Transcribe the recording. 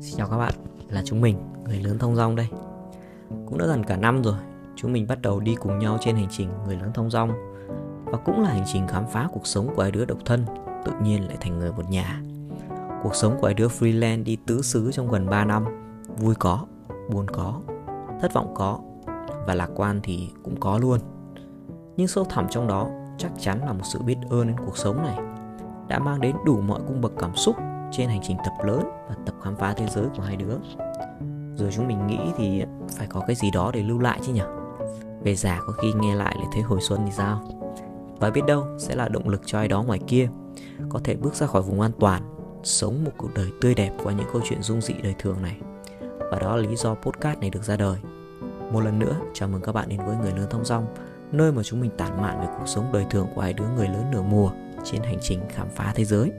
xin Chào các bạn, là chúng mình, người lớn thông dong đây. Cũng đã gần cả năm rồi, chúng mình bắt đầu đi cùng nhau trên hành trình người lớn thông dong. Và cũng là hành trình khám phá cuộc sống của hai đứa độc thân Tự nhiên lại thành người một nhà. Cuộc sống của hai đứa freelance đi tứ xứ trong gần 3 năm Vui có, buồn có, thất vọng có Và lạc quan thì cũng có luôn. Nhưng sâu thẳm trong đó chắc chắn là một sự biết ơn đến cuộc sống này đã mang đến đủ mọi cung bậc cảm xúc trên hành trình tập lớn và tập khám phá thế giới của hai đứa. Rồi chúng mình nghĩ thì phải có cái gì đó để lưu lại chứ nhỉ? Về già có khi nghe lại lại thấy hồi xuân thì sao? Và biết đâu sẽ là động lực cho ai đó ngoài kia, có thể bước ra khỏi vùng an toàn, sống một cuộc đời tươi đẹp qua những câu chuyện dung dị đời thường này. Và đó là lý do podcast này được ra đời. Một lần nữa, chào mừng các bạn đến với người lớn thông dong, nơi mà chúng mình tản mạn về cuộc sống đời thường của hai đứa người lớn nửa mùa trên hành trình khám phá thế giới.